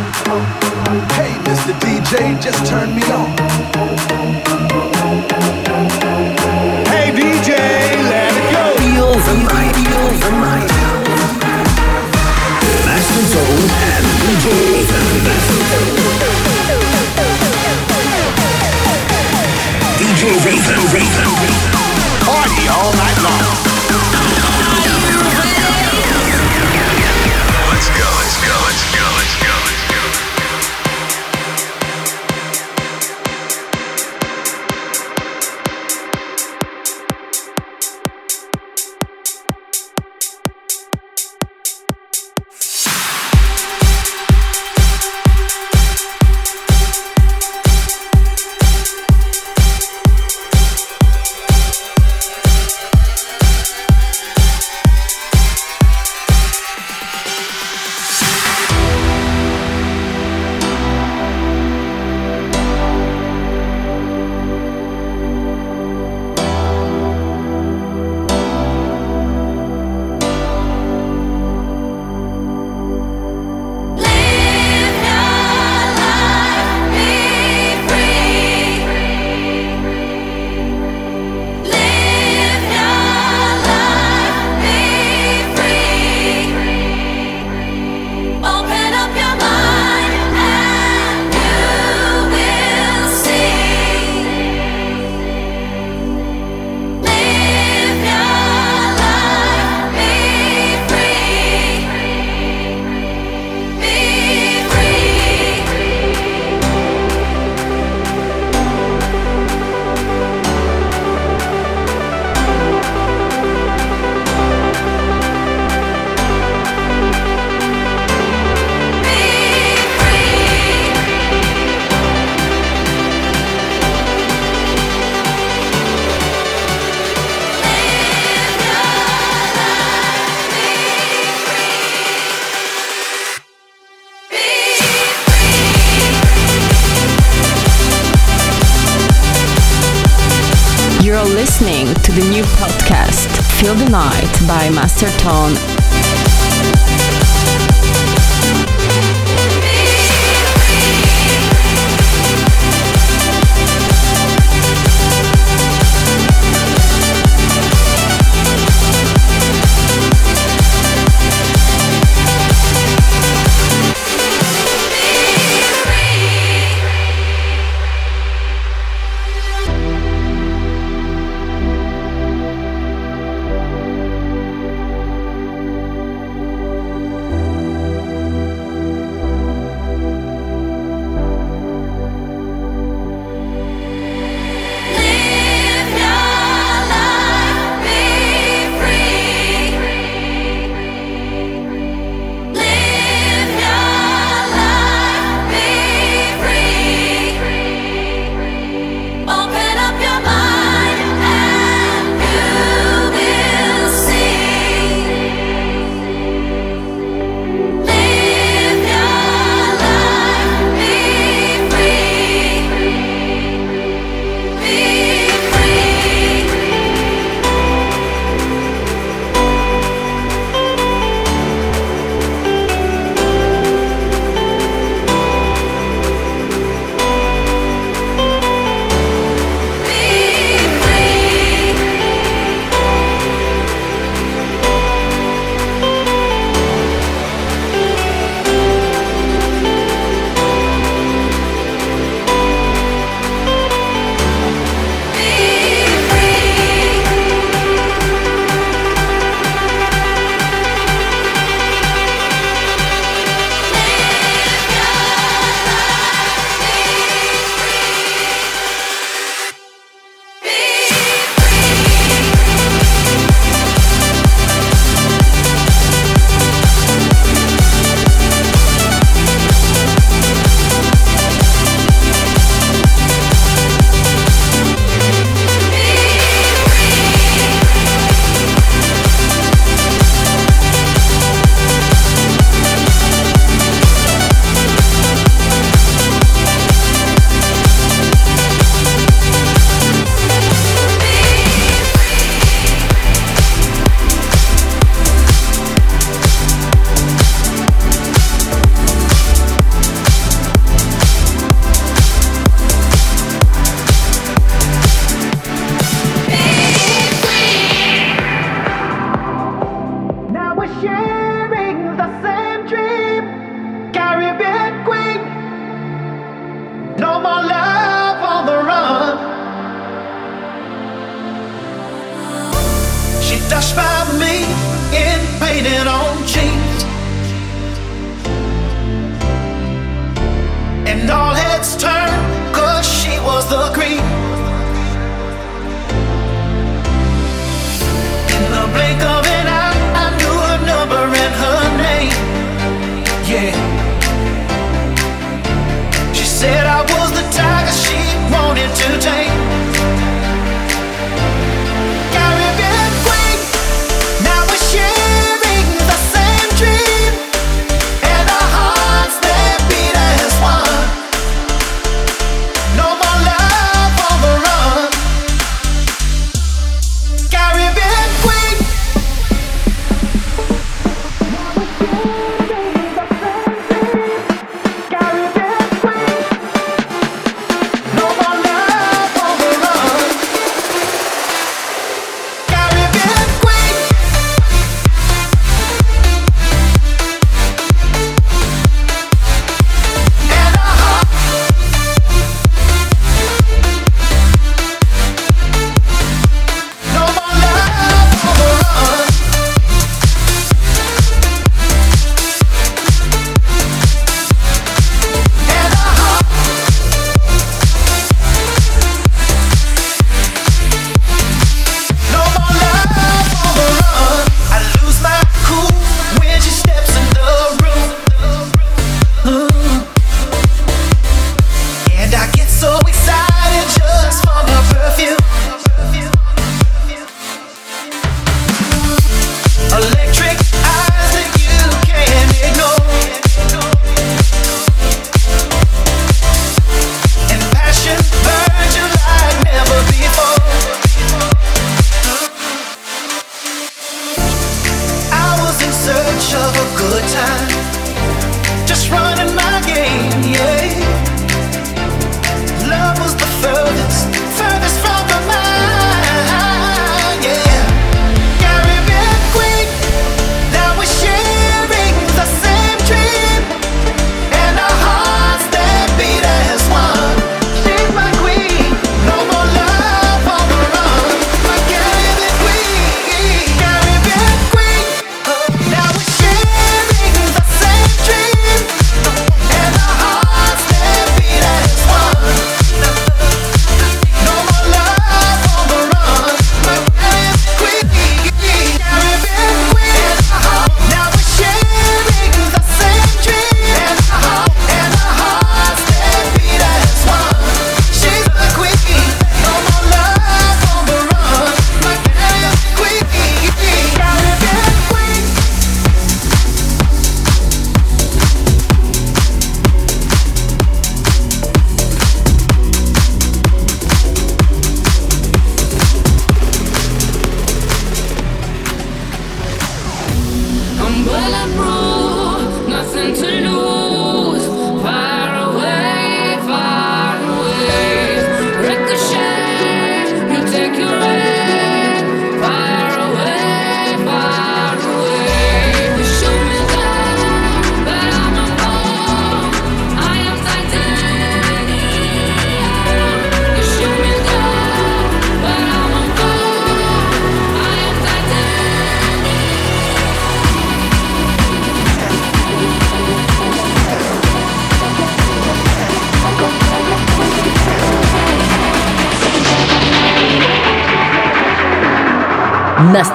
Hey, Mr. DJ, just turn me on. Hey, DJ, let it go. Feel the night, feel the night. Master Zone and DJ Ethan. DJ Ethan, Ethan. Party all night long. Listening to the new podcast, Feel the Night by Master Tone.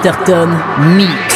Masterton Mix.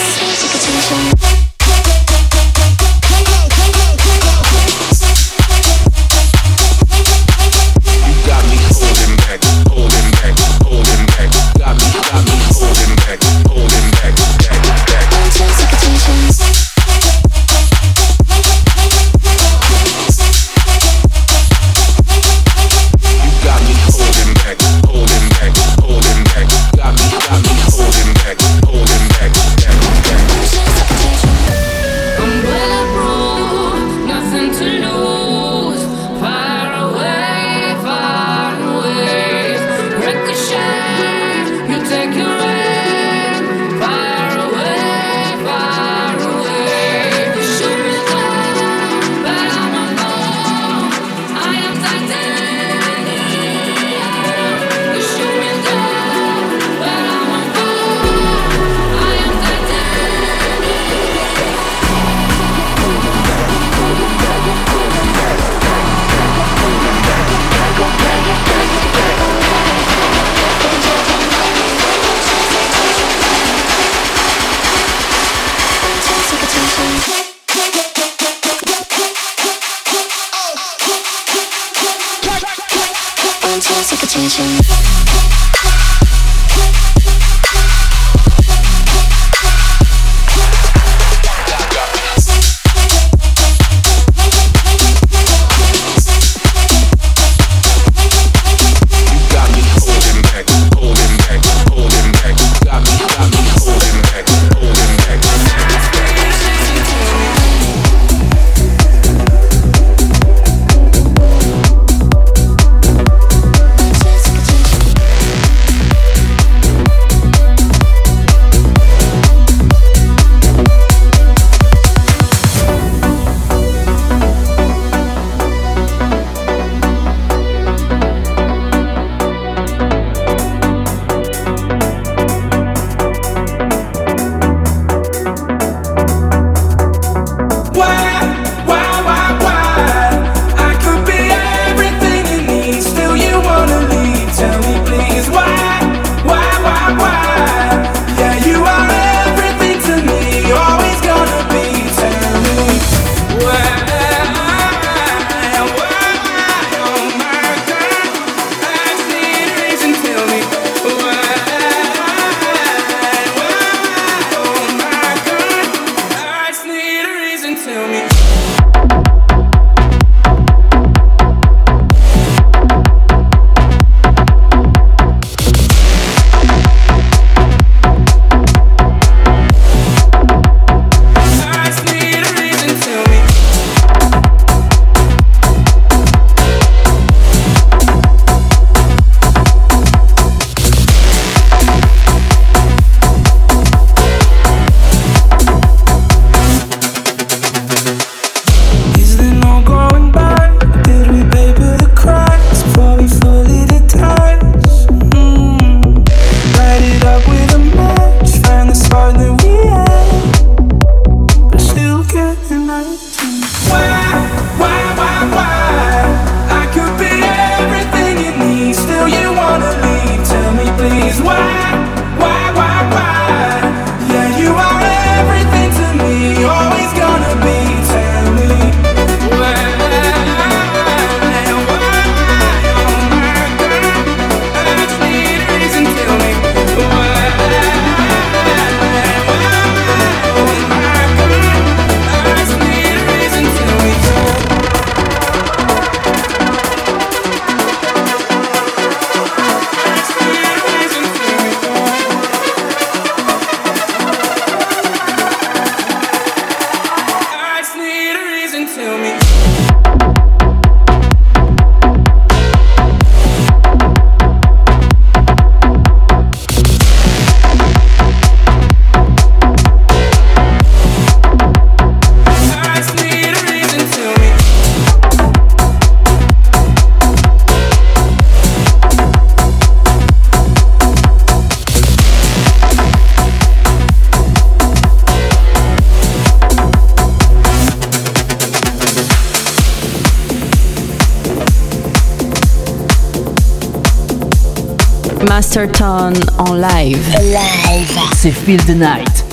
Masterton en live. Live. C'est Feel the Night.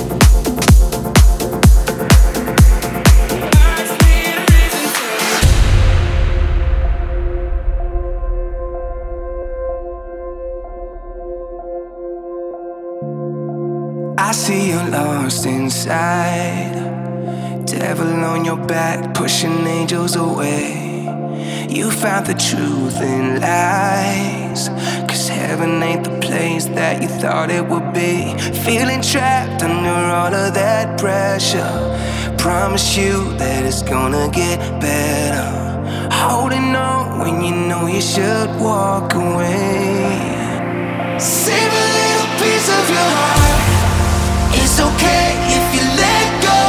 I see you lost inside. Devil on your back, pushing angels away. You found the truth in lies. Cause heaven ain't the place that you thought it would be. Feeling trapped under all of that pressure. Promise you that it's gonna get better. Holding on when you know you should walk away. Save a little piece of your heart. It's okay if you let go.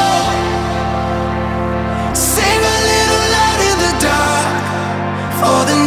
Save a little light in the dark for the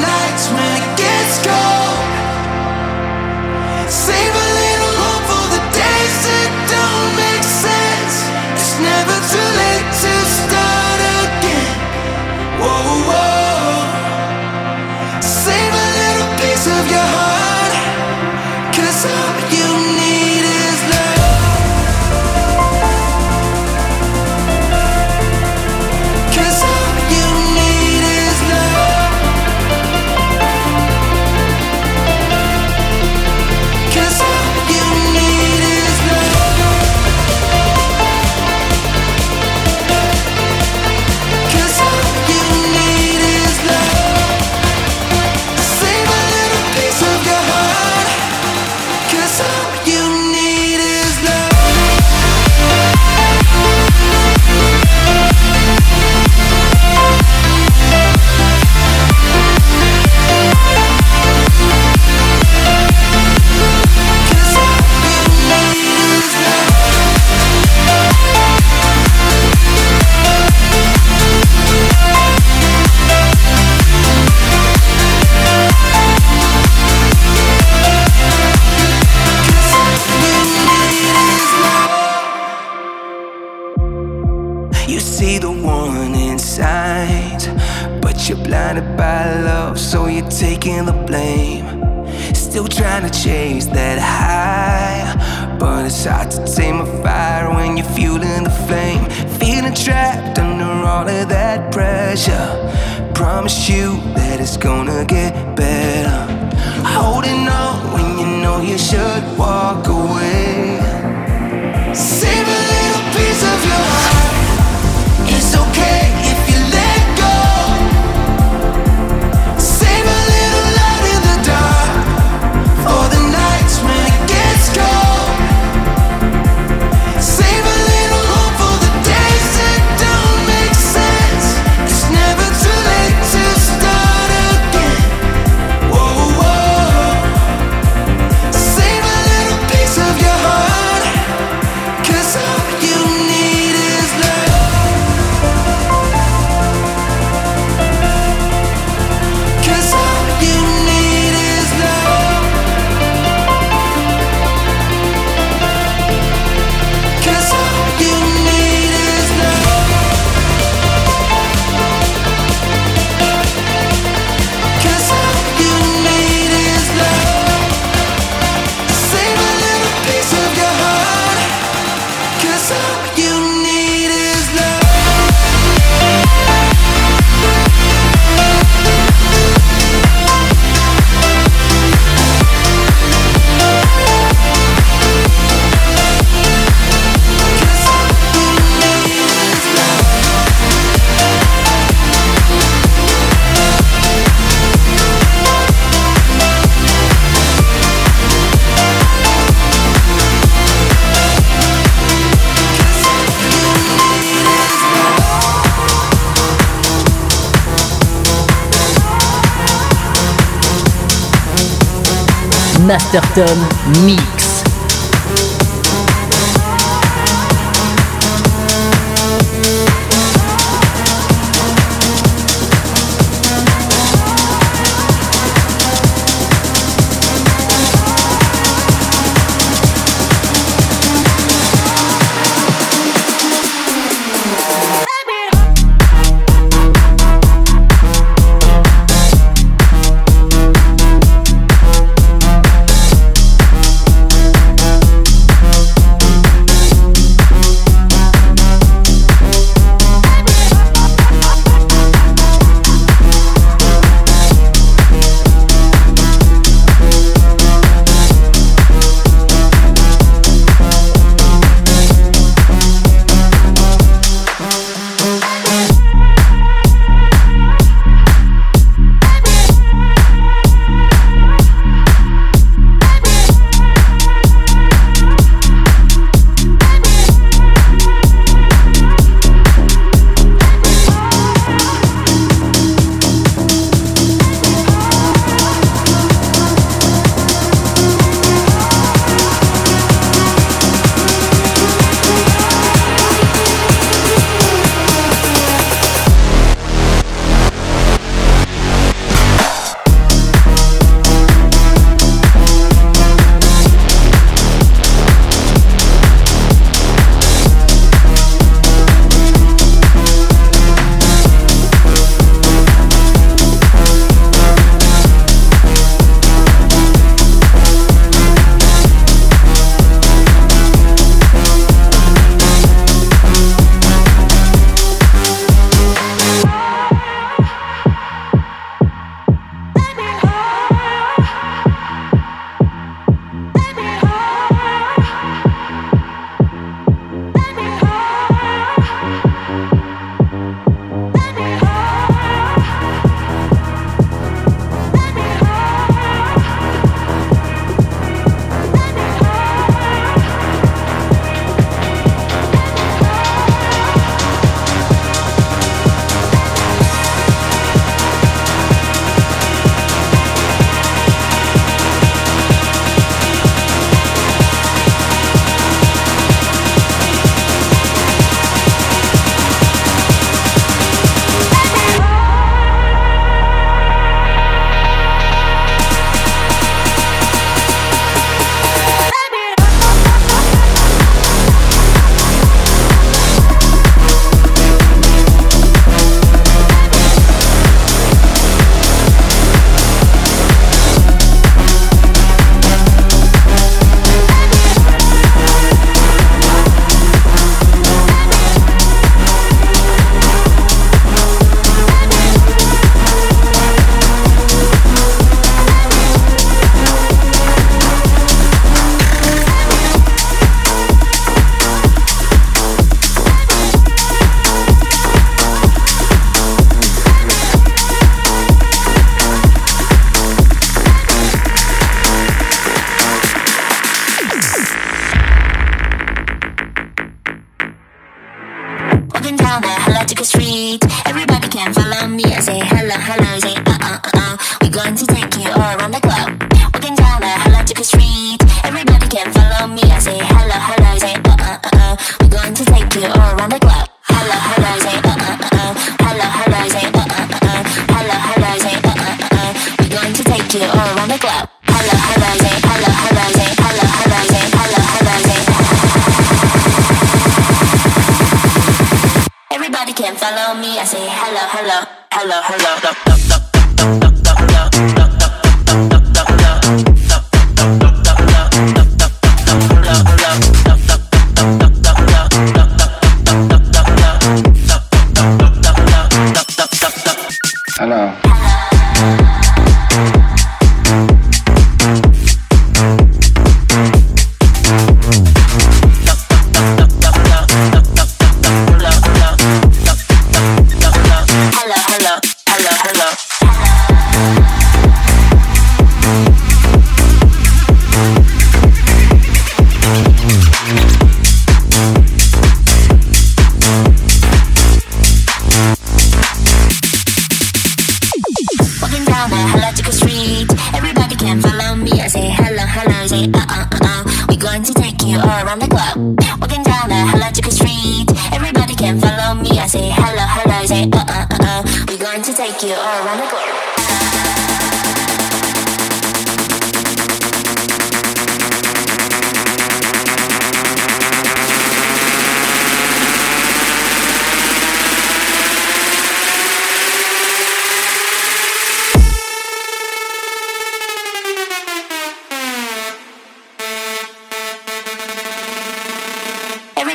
pressure. Promise you that it's gonna get better. Holding on when you know you should walk away. Save a little piece of your heart. Masterton Mix.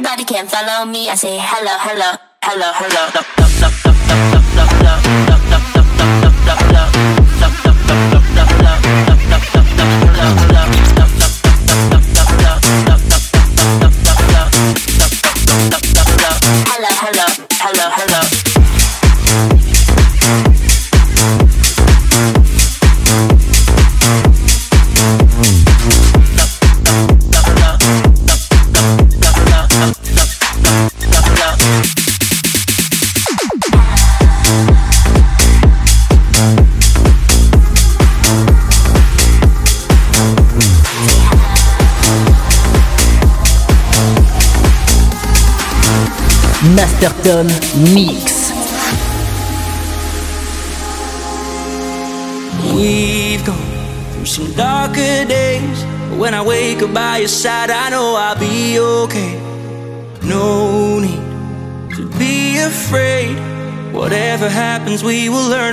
Everybody can follow me. I say hello, hello, hello, hello. Hello,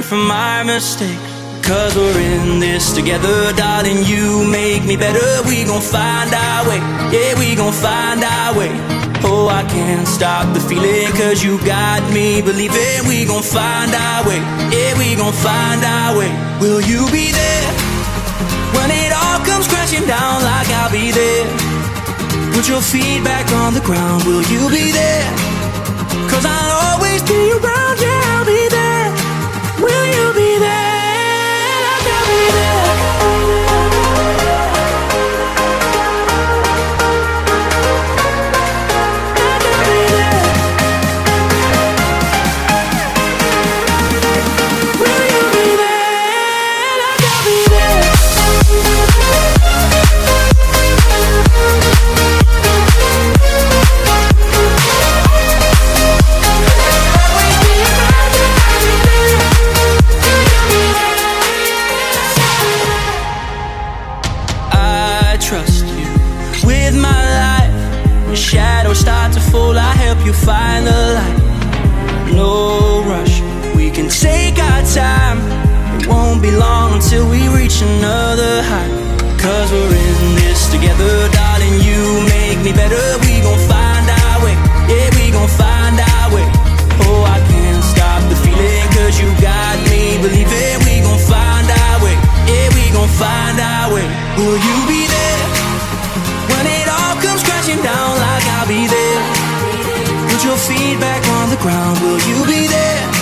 from our mistakes. Cause we're in this together, darling. You make me better. We gon' find our way. Yeah, we gon' find our way. Oh, I can't stop the feeling. Cause you got me believing we gon' find our way. Yeah, we gon' find our way. Will you be there when it all comes crashing down like I'll be there? Put your feet back on the ground. Will you be there? Cause I'll always be around. Yeah, I'll be time. It won't be long until we reach another height. Cause we're in this together, darling. You make me better. We gon' find our way. Yeah, we gon' find our way. Oh, I can't stop the feeling. Cause you got me believing we gon' find our way. Yeah, we gon' find our way. Will you be there when it all comes crashing down like I'll be there? Put your feet back on the ground. Will you be there?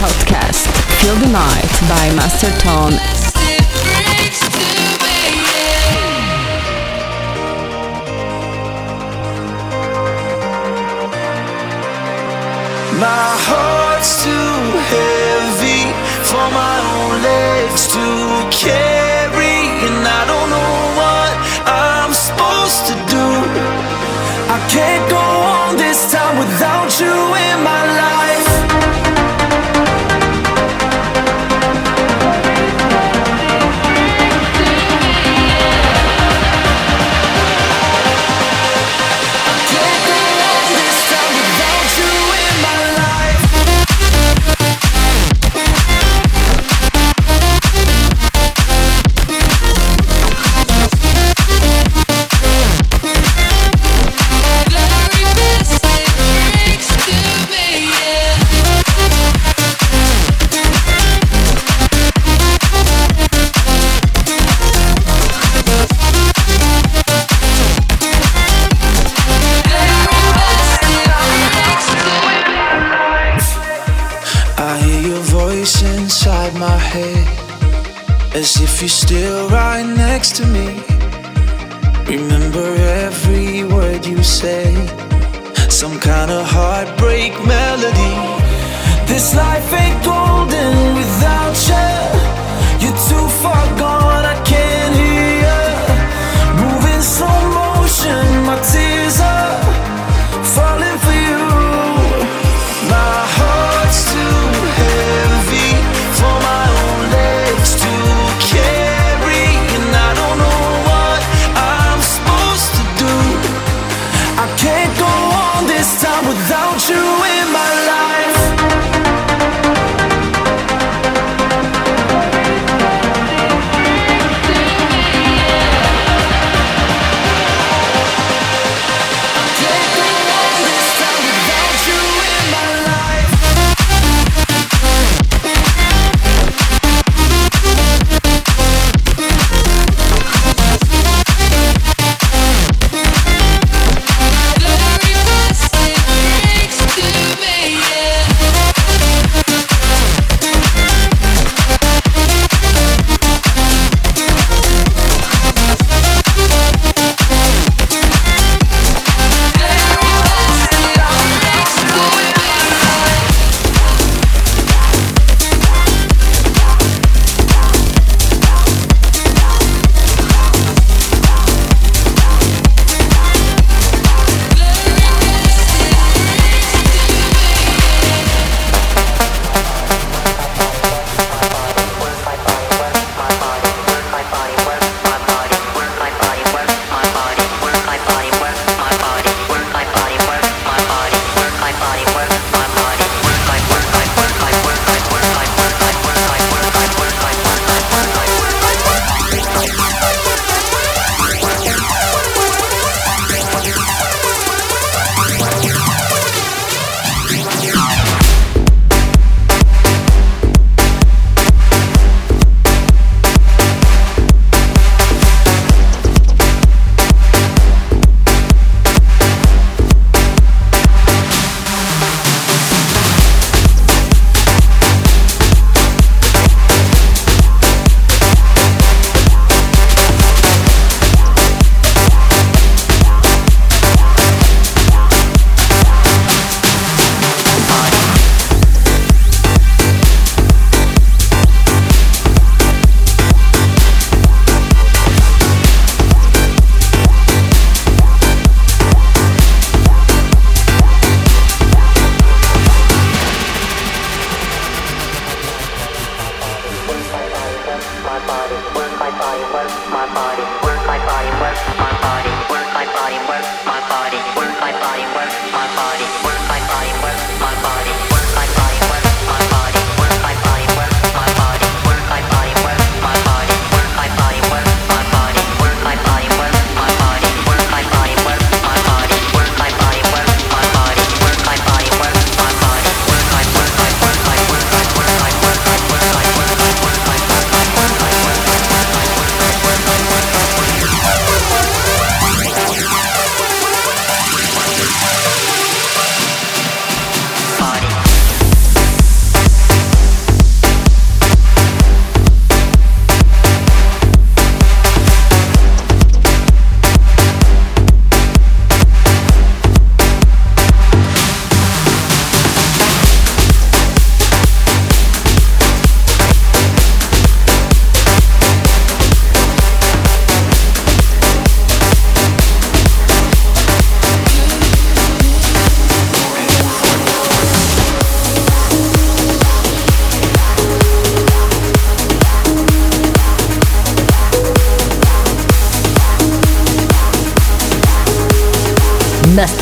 podcast Feel the Night by Master Tone My heart's too heavy for my own legs to carry, and I don't know what I'm supposed to do. I can't go on this time without you in my life.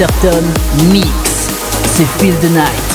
Masterton Mix. C'est Feel the Night.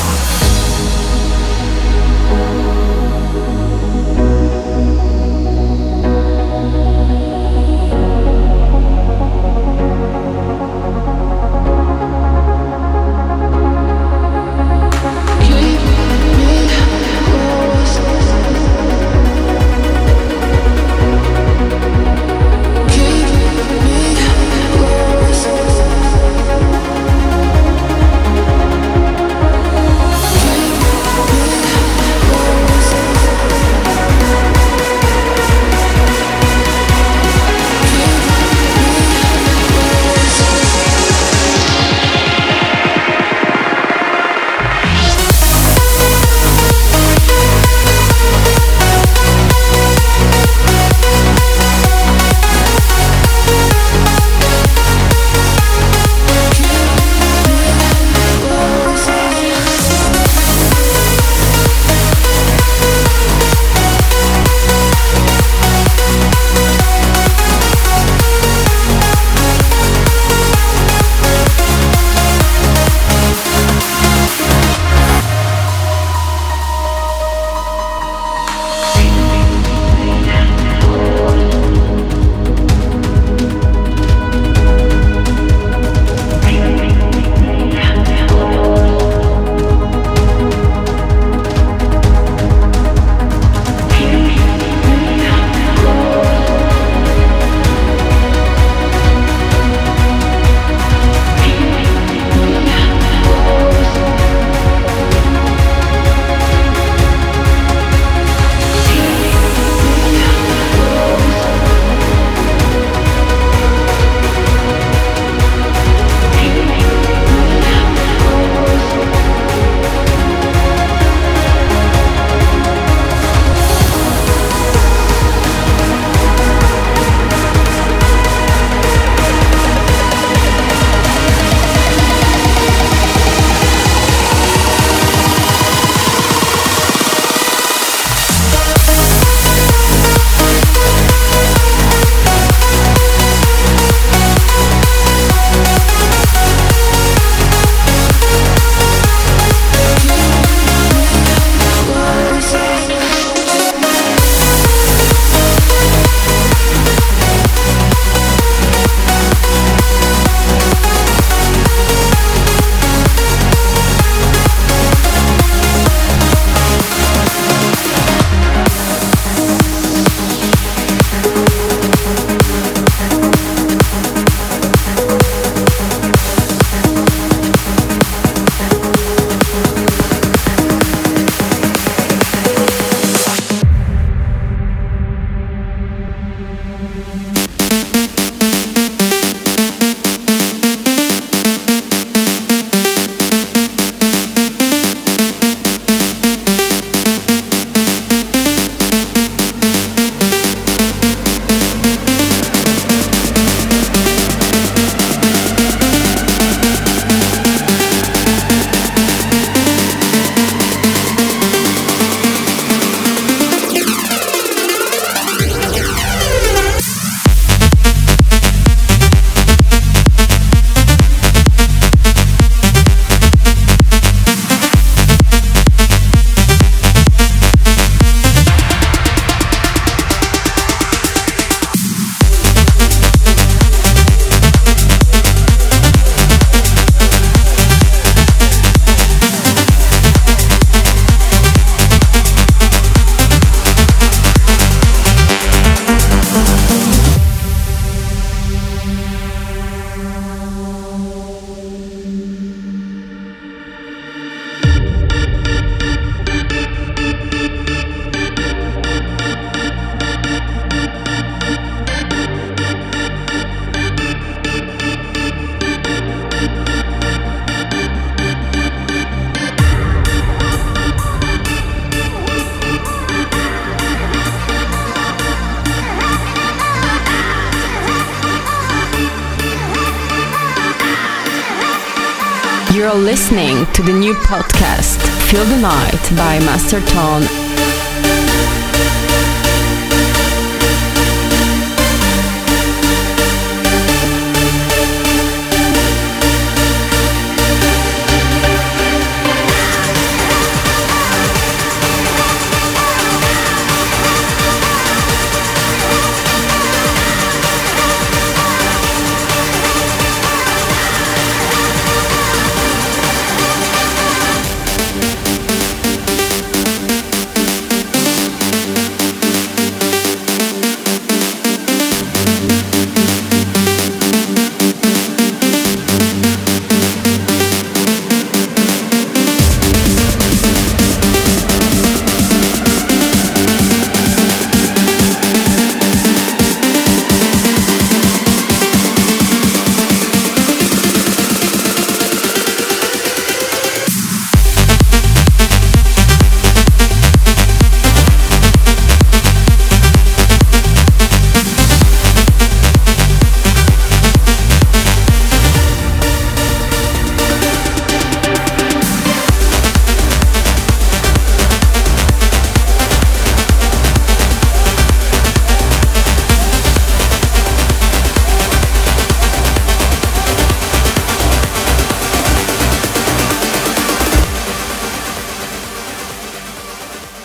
the new podcast Feel the Night by Master Tone.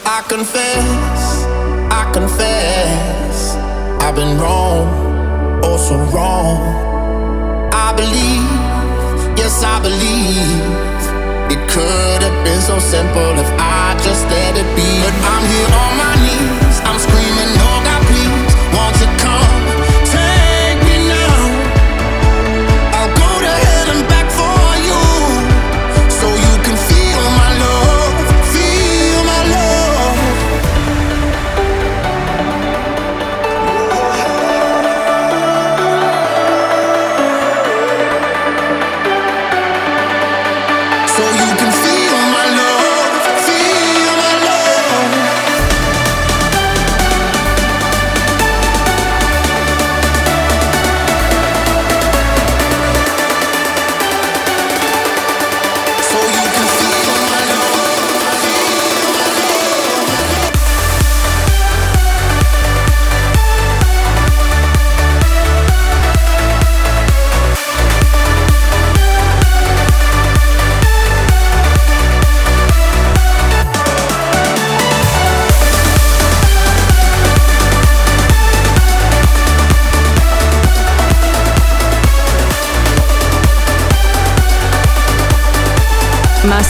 I confess, I confess, I've been wrong, oh so wrong. I believe, yes, I believe, it could have been so simple if I just let it be. But I'm here on my knees.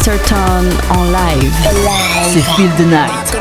Chesterton en live. C'est Feel the Night.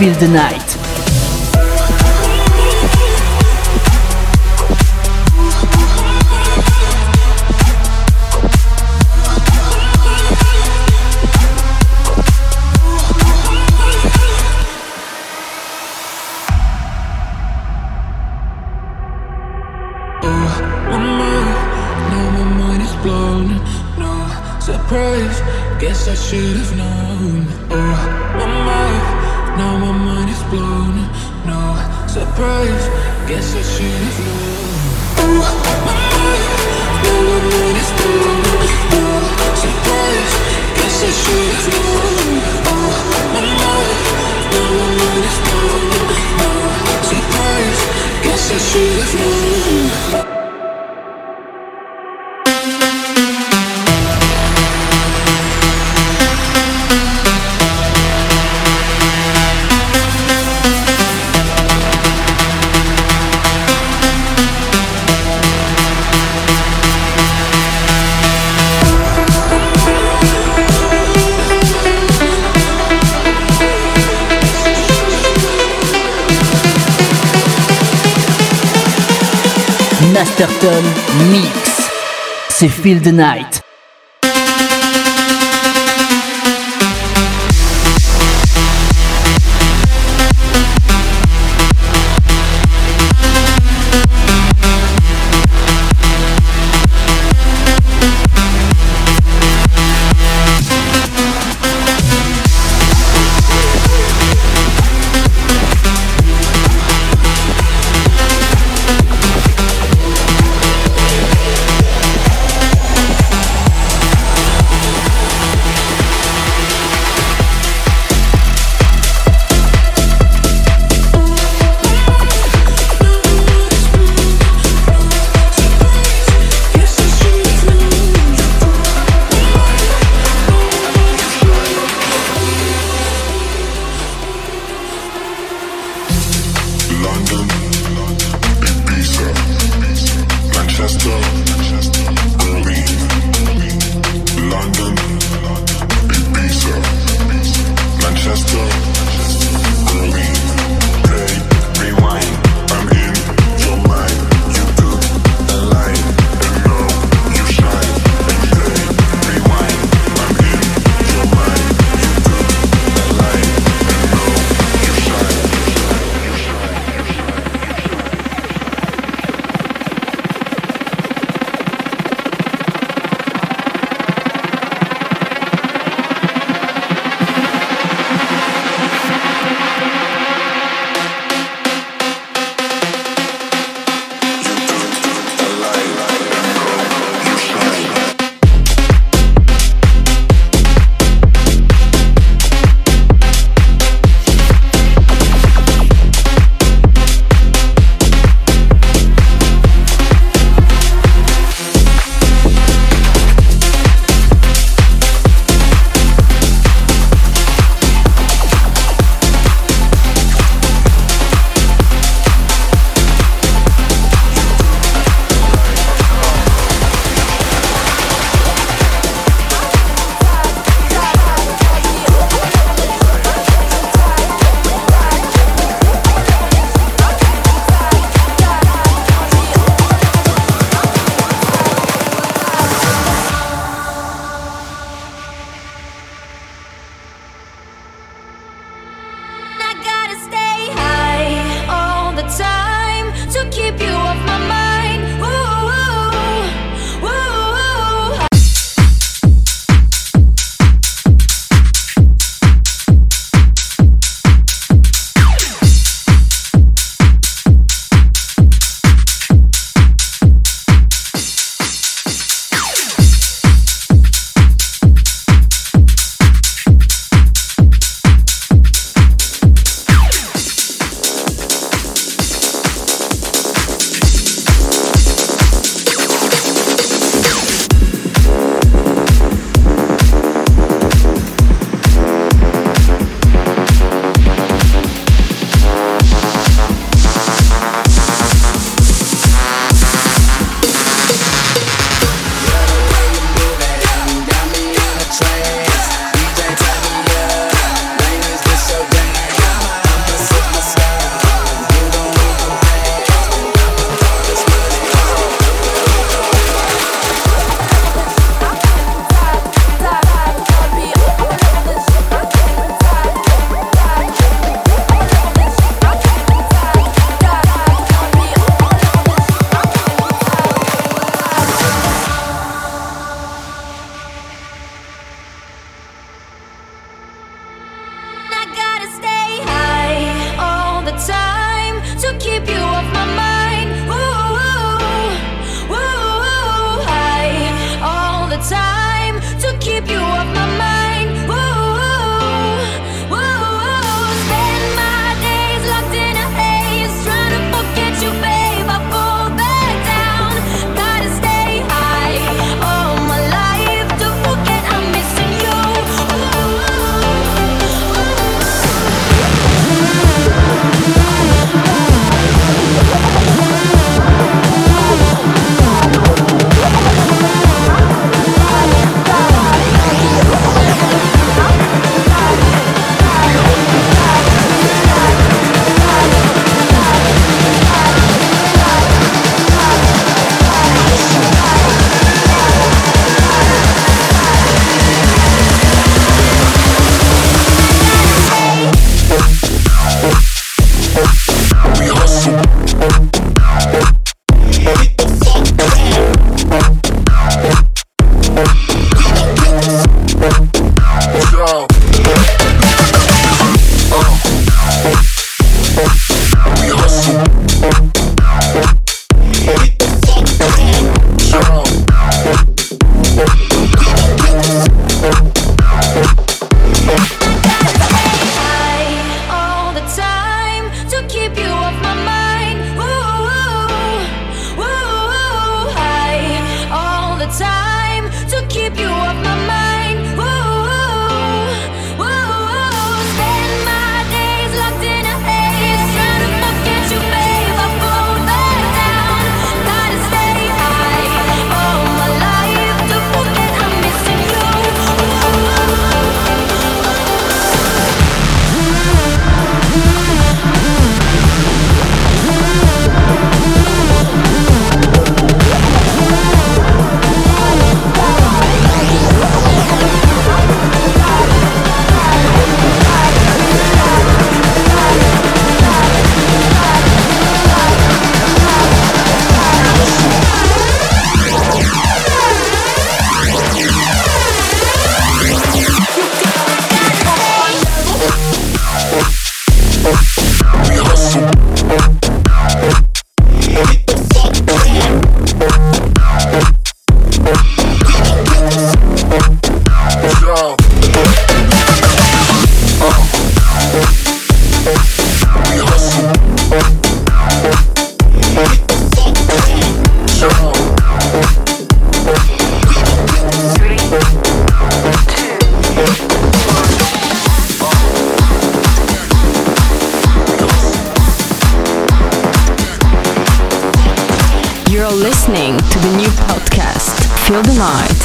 Feel the Night. choose me Certain Mix. C'est Feel the Night.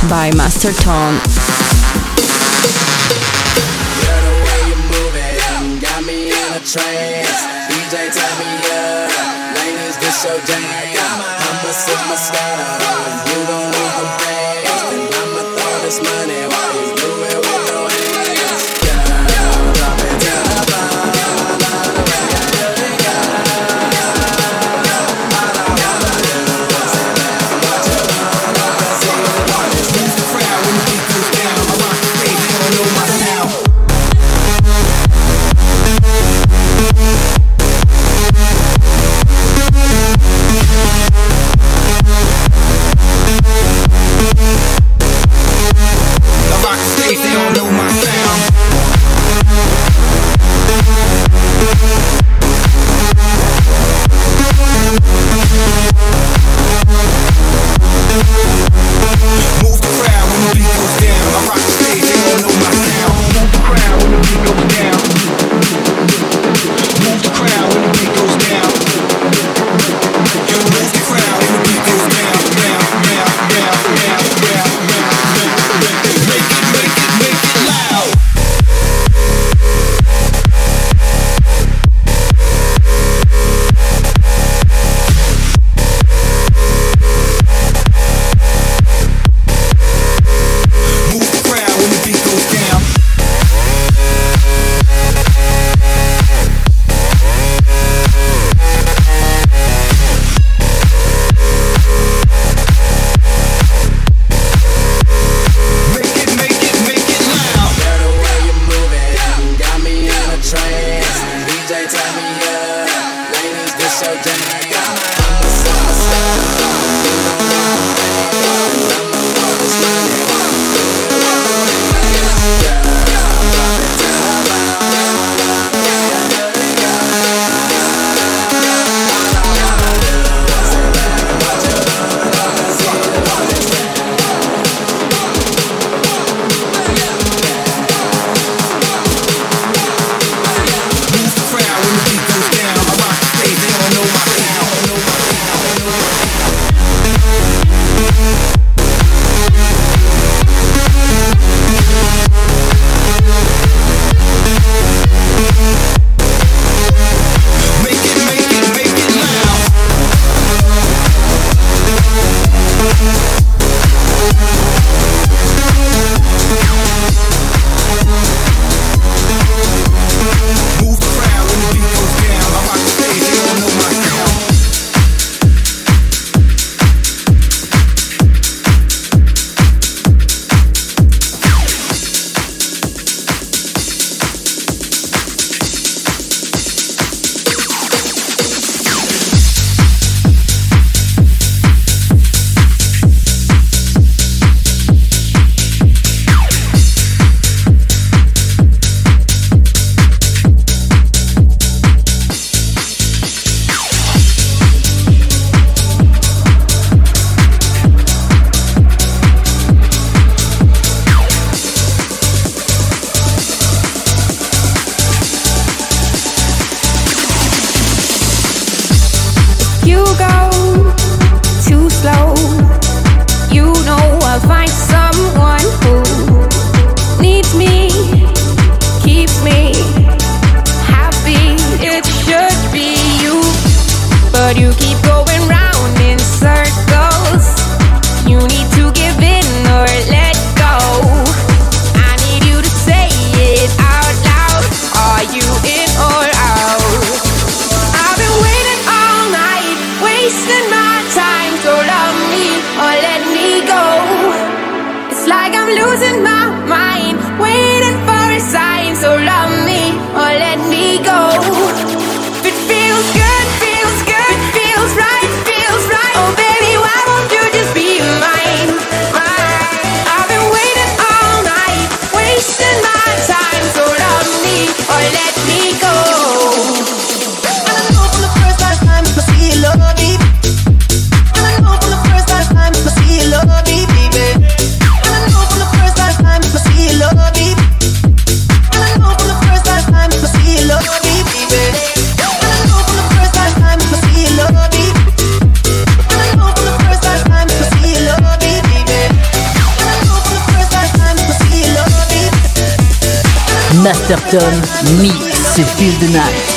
by Master Tone. like I'm losing my mind, waiting for. Master Tom, Mix, Feel the Night.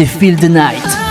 c'est Feel the Night.